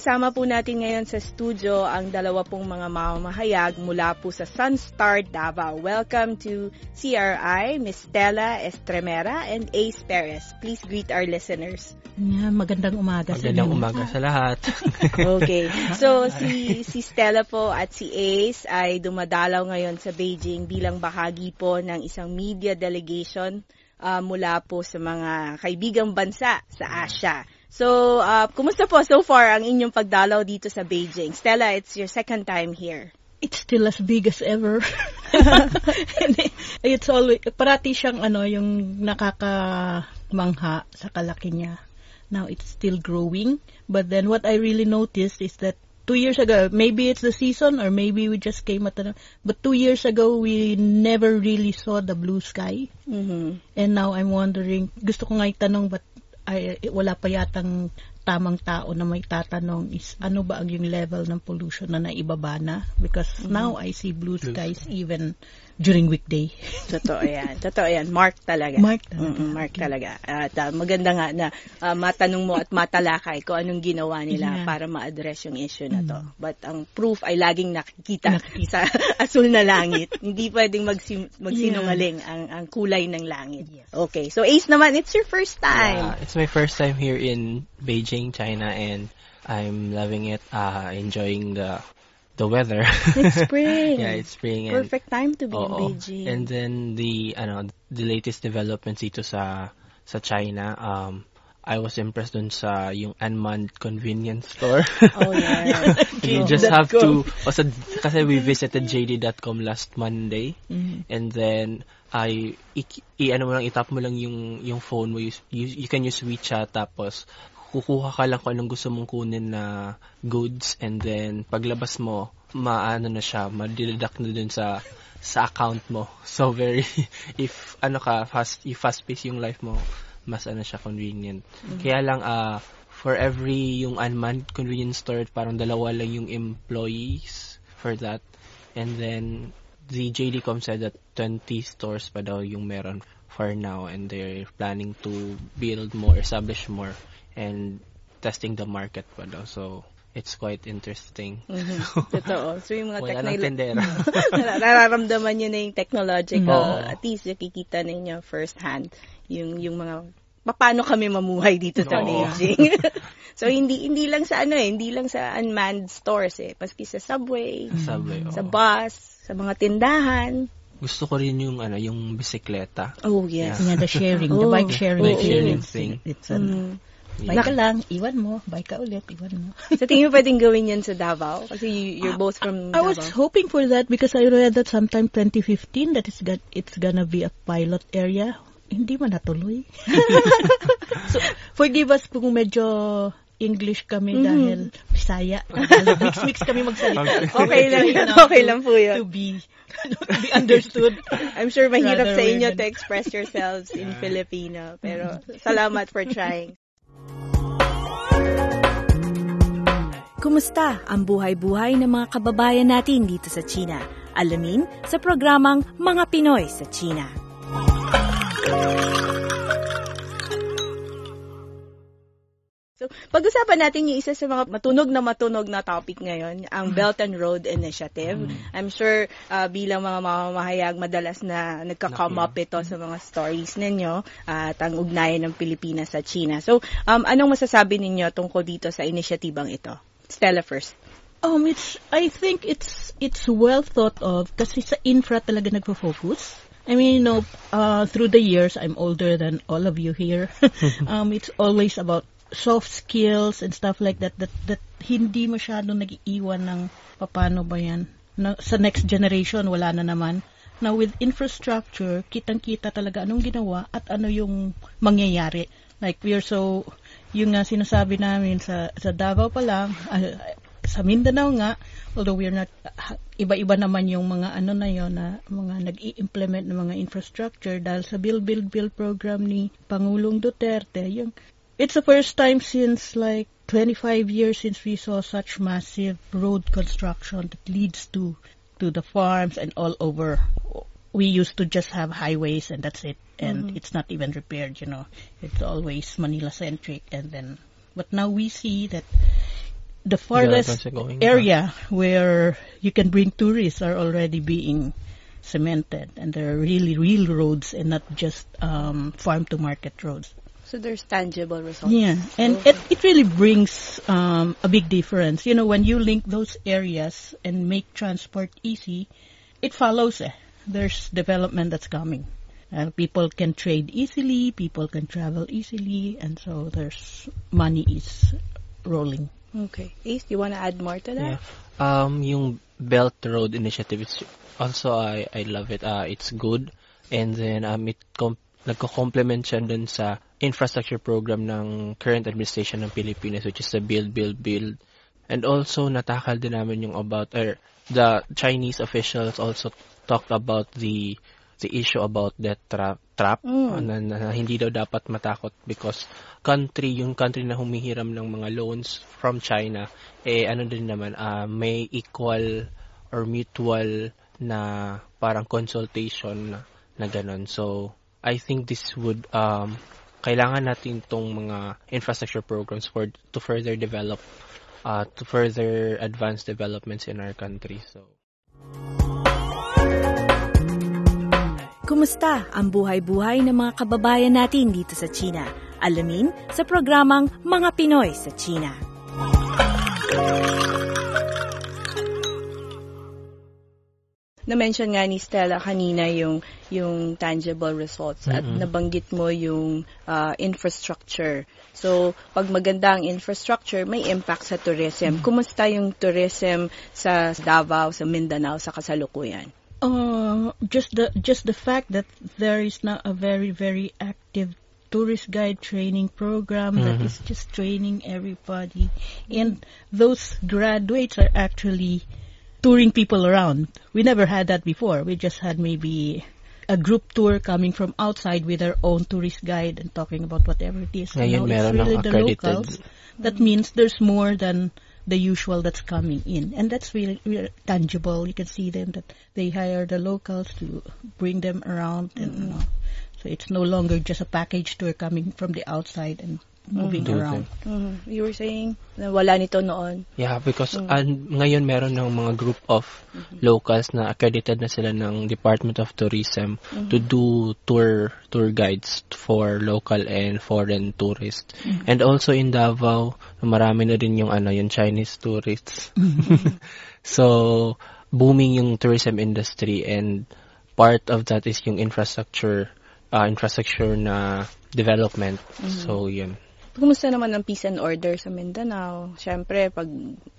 Kasama po natin ngayon sa studio ang dalawa pong mga mamahayag mula po sa Sunstar Davao. Welcome to CRI, Miss Stella Estremera and Ace Perez. Please greet our listeners. Yeah, magandang umaga sa Magandang umaga sa lahat. okay. So, si, si Stella po at si Ace ay dumadalaw ngayon sa Beijing bilang bahagi po ng isang media delegation uh, mula po sa mga kaibigang bansa sa Asia. So, uh, kumusta po so far ang inyong pagdalaw dito sa Beijing? Stella, it's your second time here. It's still as big as ever. it's always, parati siyang ano, yung nakakamangha sa kalaki niya. Now, it's still growing. But then what I really noticed is that two years ago, maybe it's the season or maybe we just came at the, but two years ago, we never really saw the blue sky. Mm-hmm. And now I'm wondering, gusto ko nga itanong, but ay wala pa yatang tamang tao na may tatanong is ano ba ang yung level ng pollution na naibaba na because mm-hmm. now I see blue skies even during weekday. Totoo yan. Totoo yan. Mark talaga. Mark talaga. Mm-hmm, mark talaga. At uh, maganda nga na uh, matanong mo at matalakay kung anong ginawa nila yeah. para ma-address yung issue na to. Mm-hmm. But ang proof ay laging nakikita, nakikita. sa asul na langit. Hindi pwedeng magsim- magsinungaling yeah. ang, ang kulay ng langit. Yes. Okay. So Ace naman, it's your first time. Yeah, it's my first time here in Beijing, China and I'm loving it, uh, enjoying the the weather. It's spring. yeah, it's spring. Perfect time to be oo. in Beijing. And then the ano the latest developments dito sa sa China um I was impressed dun sa yung unmanned convenience store. Oh yeah. you just have to also, kasi we visited JD.com last Monday mm-hmm. and then I i, i ano mo lang itap mo lang yung yung phone mo you, you, you can use WeChat tapos kukuha ka lang kung anong gusto mong kunin na goods and then paglabas mo, maano na siya, madideduct na dun sa sa account mo. So very if ano ka fast if fast pace yung life mo, mas ano siya convenient. Mm-hmm. Kaya lang uh, for every yung unmanned convenience store, parang dalawa lang yung employees for that. And then the JDCom said that 20 stores pa daw yung meron for now and they're planning to build more, establish more and testing the market pa daw. So, it's quite interesting. Mm-hmm. Totoo. So, yung mga Wala technolo- nararamdaman nyo na yung technological. No. At least, nakikita ninyo first hand yung, yung mga paano kami mamuhay dito sa Beijing. so hindi hindi lang sa ano eh, hindi lang sa unmanned stores eh, paski sa subway, subway sa bus, sa mga tindahan. Gusto ko rin yung ano, yung bisikleta. Oh, yes. Yeah, yeah the sharing, oh, the bike sharing. Bike sharing thing. It's, it's mm. Bike ka lang, iwan mo. Bike ka ulit, iwan mo. sa tingin mo pwedeng gawin yan sa Davao? Kasi you're both from Davao. I was hoping for that because I read that sometime 2015 that it's, got, it's gonna be a pilot area. Hindi man natuloy. so, forgive us kung medyo English kami mm-hmm. dahil Bisaya. Mix-mix kami magsalita. Okay, okay lang yun. Okay lang po yun. To be, to be understood. I'm sure mahirap sa inyo to express yourselves in Filipino. Pero salamat for trying. Kumusta ang buhay-buhay ng mga kababayan natin dito sa China? Alamin sa programang Mga Pinoy sa China. So, pag-usapan natin yung isa sa mga matunog na matunog na topic ngayon, ang mm. Belt and Road Initiative. Mm. I'm sure uh, bilang mga mamamahayag, madalas na nagka-come up ito sa mga stories ninyo at ang ugnayan ng Pilipinas sa China. So, um, anong masasabi ninyo tungkol dito sa inisyatibang ito? Stella first. Um, it's, I think it's, it's well thought of kasi sa infra talaga nagpo-focus. I mean, you know, uh, through the years, I'm older than all of you here. um, it's always about soft skills and stuff like that that that hindi masyado nag-iiwan ng paano ba yan na, sa next generation wala na naman now with infrastructure kitang-kita talaga anong ginawa at ano yung mangyayari like we're so yung nga sinasabi namin sa sa Davao pa lang uh, sa Mindanao nga although we're not iba-iba naman yung mga ano na yon na mga nag-i-implement ng mga infrastructure dahil sa Build Build Build program ni Pangulong Duterte. Yung it's the first time since like 25 years since we saw such massive road construction that leads to to the farms and all over. We used to just have highways and that's it and mm-hmm. it's not even repaired you know it's always manila centric and then but now we see that the farthest area where you can bring tourists are already being cemented and there are really real roads and not just um, farm to market roads. So there's tangible results. Yeah, and it, it really brings um, a big difference. You know, when you link those areas and make transport easy, it follows. Eh. There's development that's coming. Uh, people can trade easily, people can travel easily, and so there's money is rolling. Okay. Ace, you want to add more to that? Yeah. Um, yung Belt Road Initiative, it's also, I, I love it. Uh, it's good. And then, um, it com- nagko-complement siya dun sa infrastructure program ng current administration ng Pilipinas, which is the Build, Build, Build. And also, natakal din namin yung about, or the Chinese officials also talked about the the issue about that trap, trap mm. na, na, na hindi daw dapat matakot because country, yung country na humihiram ng mga loans from China, eh ano din naman, uh, may equal or mutual na parang consultation na, na ganun. So, I think this would, um, kailangan natin tong mga infrastructure programs for to further develop, uh, to further advance developments in our country. So, Kumusta ang buhay-buhay ng mga kababayan natin dito sa China? Alamin sa programang Mga Pinoy sa China. Na-mention nga ni Stella kanina yung yung tangible results at mm-hmm. nabanggit mo yung uh, infrastructure. So, pag maganda ang infrastructure, may impact sa tourism. Mm-hmm. Kumusta yung tourism sa Davao, sa Mindanao, sa kasalukuyan? Uh, just the just the fact that there is now a very very active tourist guide training program mm-hmm. that is just training everybody, and those graduates are actually touring people around. We never had that before. We just had maybe a group tour coming from outside with our own tourist guide and talking about whatever it is. Ngayon, now it's really the locals. That means there's more than the usual that's coming in. And that's really, really tangible. You can see them that they hire the locals to bring them around and mm-hmm. you know, so it's no longer just a package tour coming from the outside and moving mm-hmm. around. Mm-hmm. You were saying na wala nito noon. Yeah, because mm-hmm. uh, ngayon meron ng mga group of mm-hmm. locals na accredited na sila ng Department of Tourism mm-hmm. to do tour tour guides for local and foreign tourists. Mm-hmm. And also in Davao, marami na din yung ano, yung Chinese tourists. Mm-hmm. so booming yung tourism industry and part of that is yung infrastructure uh, infrastructure na development. Mm-hmm. So, yun. Kumusta naman ang peace and order sa Mindanao? Siyempre, pag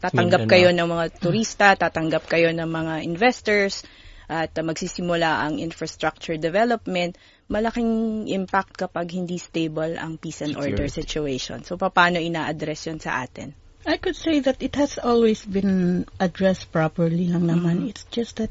tatanggap Mindanao. kayo ng mga turista, tatanggap kayo ng mga investors, at magsisimula ang infrastructure development, malaking impact kapag hindi stable ang peace and order situation. So, paano ina-address yun sa atin? I could say that it has always been addressed properly lang naman. Mm-hmm. It's just that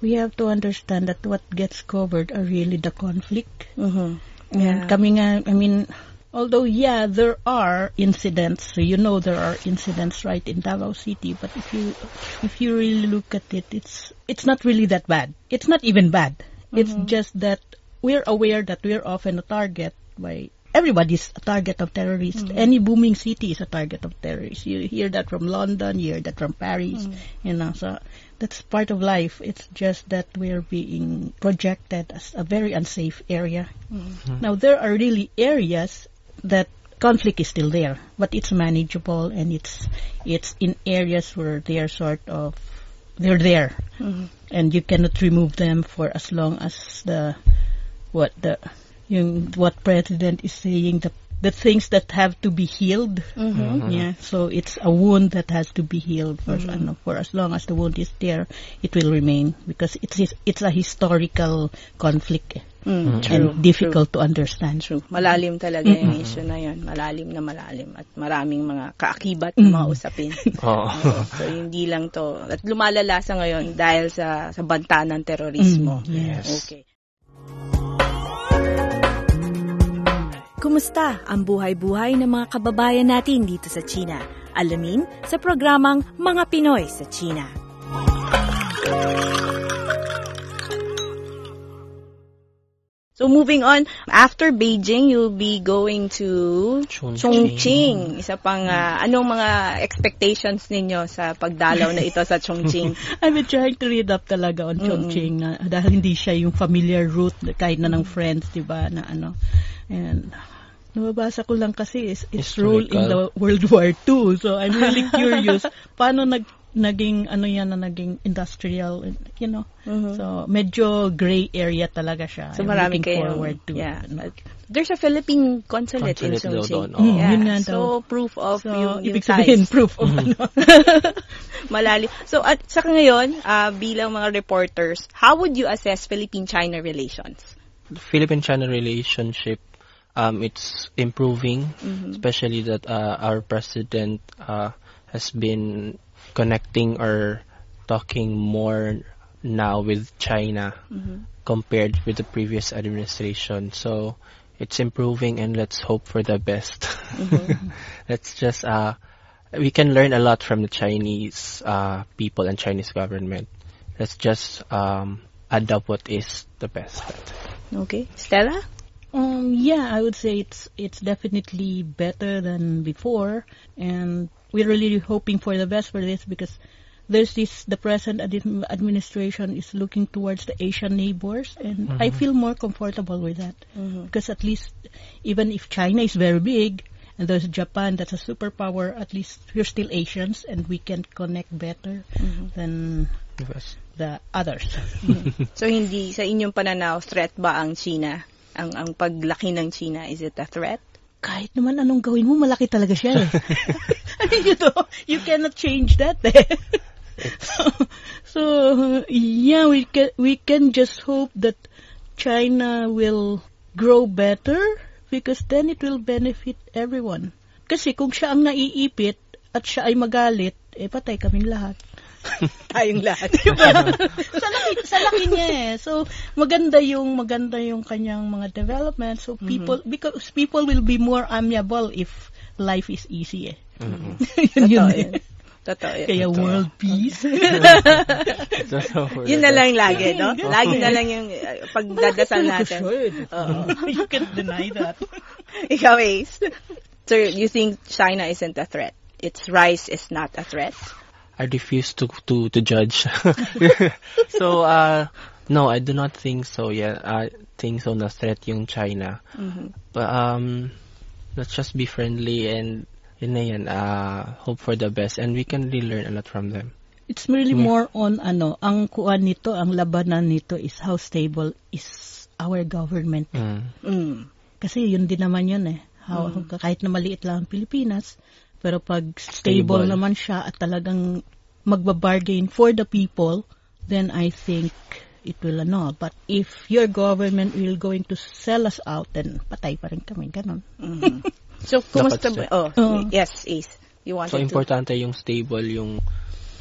we have to understand that what gets covered are really the conflict. Mm-hmm. Yeah. And kami nga, I mean, Although, yeah, there are incidents. So you know there are incidents right in Davao City, but if you if you really look at it, it's it's not really that bad. It's not even bad. Mm-hmm. It's just that we're aware that we're often a target by everybody's a target of terrorists. Mm-hmm. Any booming city is a target of terrorists. You hear that from London, you hear that from Paris, mm-hmm. you know. So that's part of life. It's just that we're being projected as a very unsafe area. Mm-hmm. Now there are really areas that conflict is still there, but it's manageable and it's it's in areas where they are sort of they're there, mm-hmm. and you cannot remove them for as long as the what the yung, what president is saying the the things that have to be healed. Mhm. Yeah, so it's a wound that has to be healed for Mm-hmm. ano, for as long as the wound is there, it will remain because it's it's a historical conflict eh, Mm, and difficult to understand. True. Malalim talaga yung issue na yun. Malalim na malalim at maraming mga kaakibat na mga usapin. Oo. Oo. so, hindi lang to. At lumalala sa ngayon dahil sa, sa banta ng terorismo. Mm, yes. Okay. Kumusta ang buhay-buhay ng mga kababayan natin dito sa China? Alamin sa programang Mga Pinoy sa China. So moving on, after Beijing, you'll be going to Chongqing. Chongqing. Isa pang ah, anong mga expectations ninyo sa pagdalaw na ito sa Chongqing? I've been trying to read up talaga on Chongqing na dahil hindi siya yung familiar route kahit na ng friends, 'di ba, na ano. And nababasa ko lang kasi is its role in the World War II. So I'm really curious paano nag naging ano yan na naging industrial, you know. So medyo gray area talaga siya. So I'm marami looking kayong, forward to yeah. ano. There's a Philippine consulate, in Consulate daw Chongqing. doon, oo. Mm, Yeah. yun nga so, proof of So, yung, yung ibig sabihin, ties. proof of ano. Malalim. So, at saka ngayon, ah, bilang mga reporters, how would you assess Philippine-China relations? Philippine-China relationship, um, it's improving, especially that uh, our president uh, has been connecting or talking more now with China compared with the previous administration. So it's improving, and let's hope for the best. let's just uh, we can learn a lot from the Chinese uh, people and Chinese government. Let's just um, adapt what is the best. Okay. Stella? Um, yeah, I would say it's it's definitely better than before, and we're really hoping for the best for this because there's this the present admi- administration is looking towards the Asian neighbors, and I feel more comfortable with that because at least even if China is very big and there's Japan that's a superpower, at least we're still Asians and we can connect better than Yes. the others. So, hindi, sa inyong pananaw, threat ba ang China? Ang, ang paglaki ng China, is it a threat? Kahit naman anong gawin mo, malaki talaga siya eh. I mean, you know, you cannot change that eh. so, so, yeah, we can, we can just hope that China will grow better because then it will benefit everyone. Kasi kung siya ang naiipit at siya ay magalit, eh patay kaming lahat. Tayong lahat. sa laki, sa laki niya eh. So, maganda yung, maganda yung kanyang mga development. So, people, because people will be more amiable if life is easy eh. yun, yun Totoo eh. yun. Totoo yun. Kaya world peace. Yun na lang lagi, no? Lagi na lang yung uh, pagdadasal natin. Oo. you can't deny that. Ikaw, Ace. So, you think China isn't a threat? Its rise is not a threat? I refuse to to to judge. so uh no, I do not think so. Yeah, I think so na threat yung China. But um let's just be friendly and yun na yan, uh, hope for the best and we can really learn a lot from them. It's really more on ano, ang kuan nito, ang labanan nito is how stable is our government. Mm. Mm. Kasi yun din naman yun eh. How, Kahit na maliit lang ang Pilipinas, pero pag Stable. stable, naman siya at talagang magbabargain for the people, then I think it will ano. But if your government will going to sell us out, then patay pa rin kami. Ganon. Mhm. So, kumusta ba? Oh, Oo. yes, Ace. You wanted So to... importante yung stable yung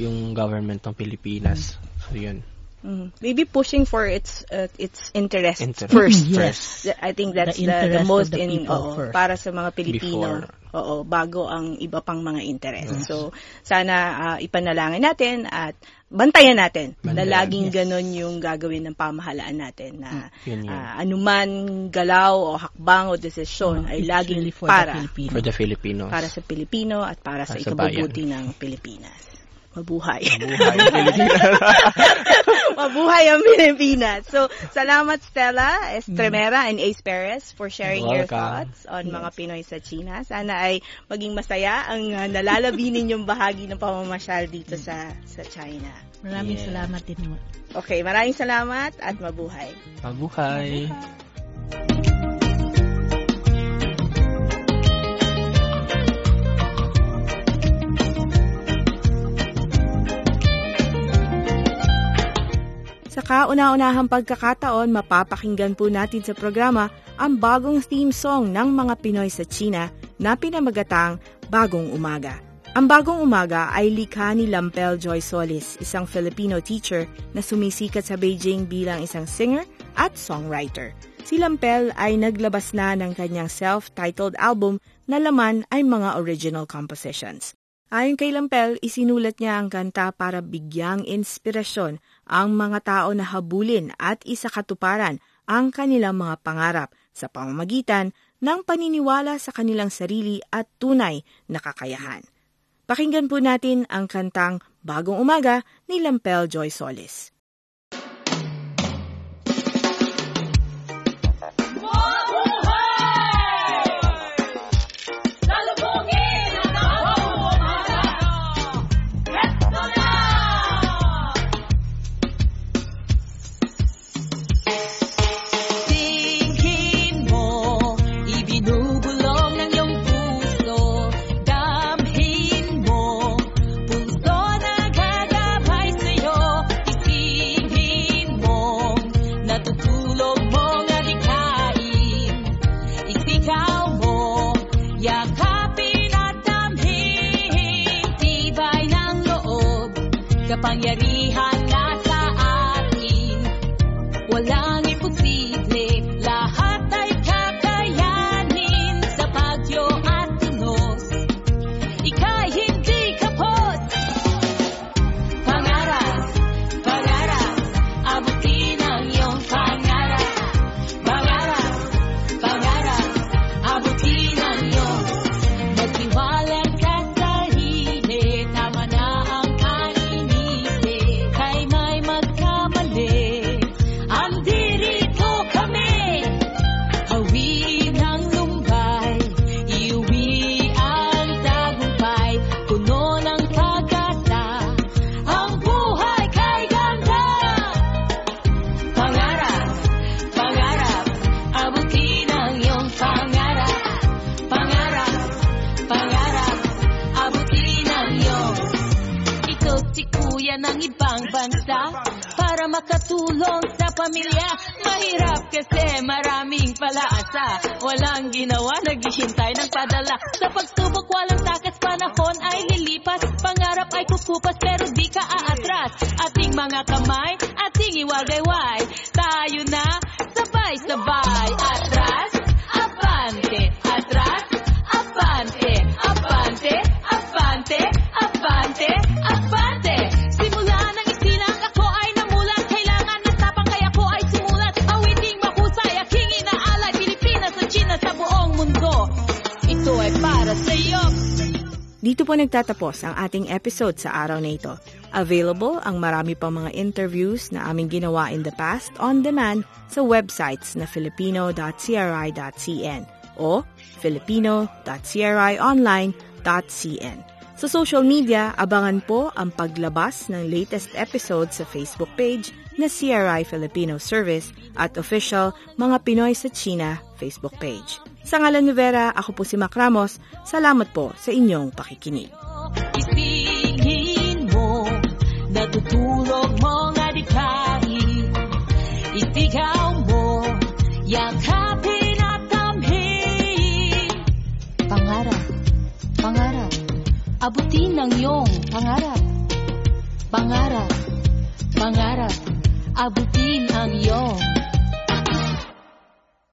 yung government ng Pilipinas. So yun. Mhm. Maybe pushing for its uh, its interest, Interest. first. Yes. I think that's The the, the, most of the in people oo, first. para sa mga Pilipino. Before. Oo, bago ang iba pang mga interest. So sana ah, ipanalangin natin at bantayan natin na Bantayan. laging ganon yung gagawin ng pamahalaan natin na Yun yun. ah, anuman galaw o hakbang o desisyon Oh, ay it's laging really for para the Filipinos. For the Filipinos. para sa Pilipino at para sa Para sa ikabubuti ng Pilipinas. Mabuhay. Buhay ng Pilipinas. Mabuhay ang Pilipinas. So, salamat Stella, Estremera, and Ace Perez for sharing your thoughts on mga Pinoy sa China. Sana ay maging masaya ang uh, nalalabi ninyong bahagi ng pamamasyal dito sa sa China. Maraming Yeah. salamat din mo. Okay, maraming salamat at mabuhay. Mabuhay. Kauna-unahang pagkakataon, mapapakinggan po natin sa programa ang bagong theme song ng mga Pinoy sa China na pinamagatang Bagong Umaga. Ang Bagong Umaga ay likha ni Lampel Joy Solis, isang Filipino teacher na sumisikat sa Beijing bilang isang singer at songwriter. Si Lampel ay naglabas na ng kanyang self-titled album na laman ay mga original compositions. Ayon kay Lampel, isinulat niya ang kanta para bigyang inspirasyon ang mga tao na habulin at isakatuparan ang kanilang mga pangarap sa pamamagitan ng paniniwala sa kanilang sarili at tunay na kakayahan. Pakinggan po natin ang kantang Bagong Umaga ni Lampel Joy Solis. Makatulong sa pamilya. Mahirap kasi maraming palaasa. Walang ginawa, naghihintay ng padala. Sa pagsubok, walang takas, panahon ay lilipas. Pangarap ay kukupas, pero di ka aatras. Ating mga kamay, ating iwagayway. Tayo na, sabay-sabay. Nagtatapos ang ating episode sa araw na ito. Available ang marami pang mga interviews na aming ginawa in the past on demand sa websites na filipino.cri.cn o filipino.crionline.cn. Sa social media, abangan po ang paglabas ng latest episode sa Facebook page na CRI Filipino Service at official Mga Pinoy sa China Facebook page. Sa ngalan ni Vera, ako po si Mac Ramos. Salamat po sa inyong pakikinig. Isingin mo Natutulog Abutin ang iyong pangarap. Pangarap, pangarap. Abutin ang iyong